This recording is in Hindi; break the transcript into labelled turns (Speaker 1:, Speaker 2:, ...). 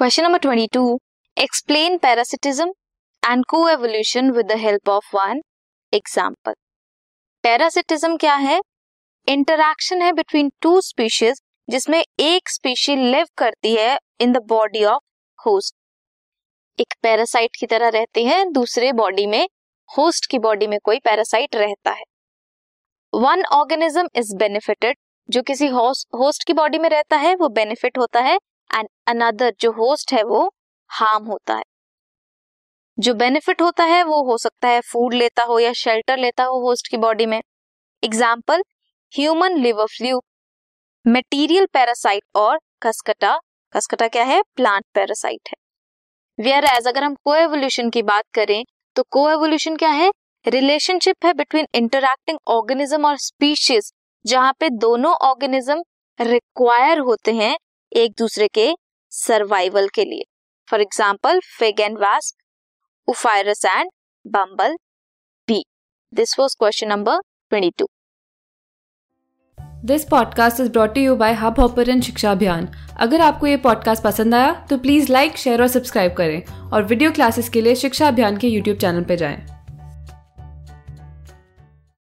Speaker 1: Question number twenty two explain parasitism and coevolution with the help of one example parasitism क्या है? इंटरैक्शन है बिटवीन टू स्पीशीज जिसमें एक स्पीशी लिव करती है in the body of host एक पैरासाइट की तरह रहती है, दूसरे बॉडी में होस्ट की बॉडी में कोई पैरासाइट रहता है. वन ऑर्गेनिज्म इज़ बेनिफिटेड जो किसी होस्ट की बॉडी में रहता है, वो बेनिफिट होता है एंड अनदर जो होस्ट है वो हार्म होता है। जो बेनिफिट होता है वो हो सकता है फ़ूड लेता हो या शेल्टर लेता हो होस्ट की बॉडी में। Example human liver fluke material parasite और खसकटा खसकटा क्या है? प्लांट पैरासाइट है। वेयर एज अगर हम कोएवोल्यूशन की बात करें तो कोएवोल्यूशन क्या है? रिलेशनशिप है बिटवीन इंटरक्टिंग ऑर्गेनिज्म और स्पीशीज जहाँ पे दोनों ऑर्गेनिज्म रिक्वायर होते हैं एक दूसरे के सर्वाइवल के लिए। For example fig and wasp उफायरस and bumblebee this was question number twenty two
Speaker 2: this podcast is brought you by Hubhopper and Shiksha Abhiyan अगर आपको ये पॉडकास्ट पसंद आया तो प्लीज़ लाइक शेयर और सब्सक्राइब करें और वीडियो क्लासेस के लिए शिक्षा अभियान के यूट्यूब चैनल पर जाएँ।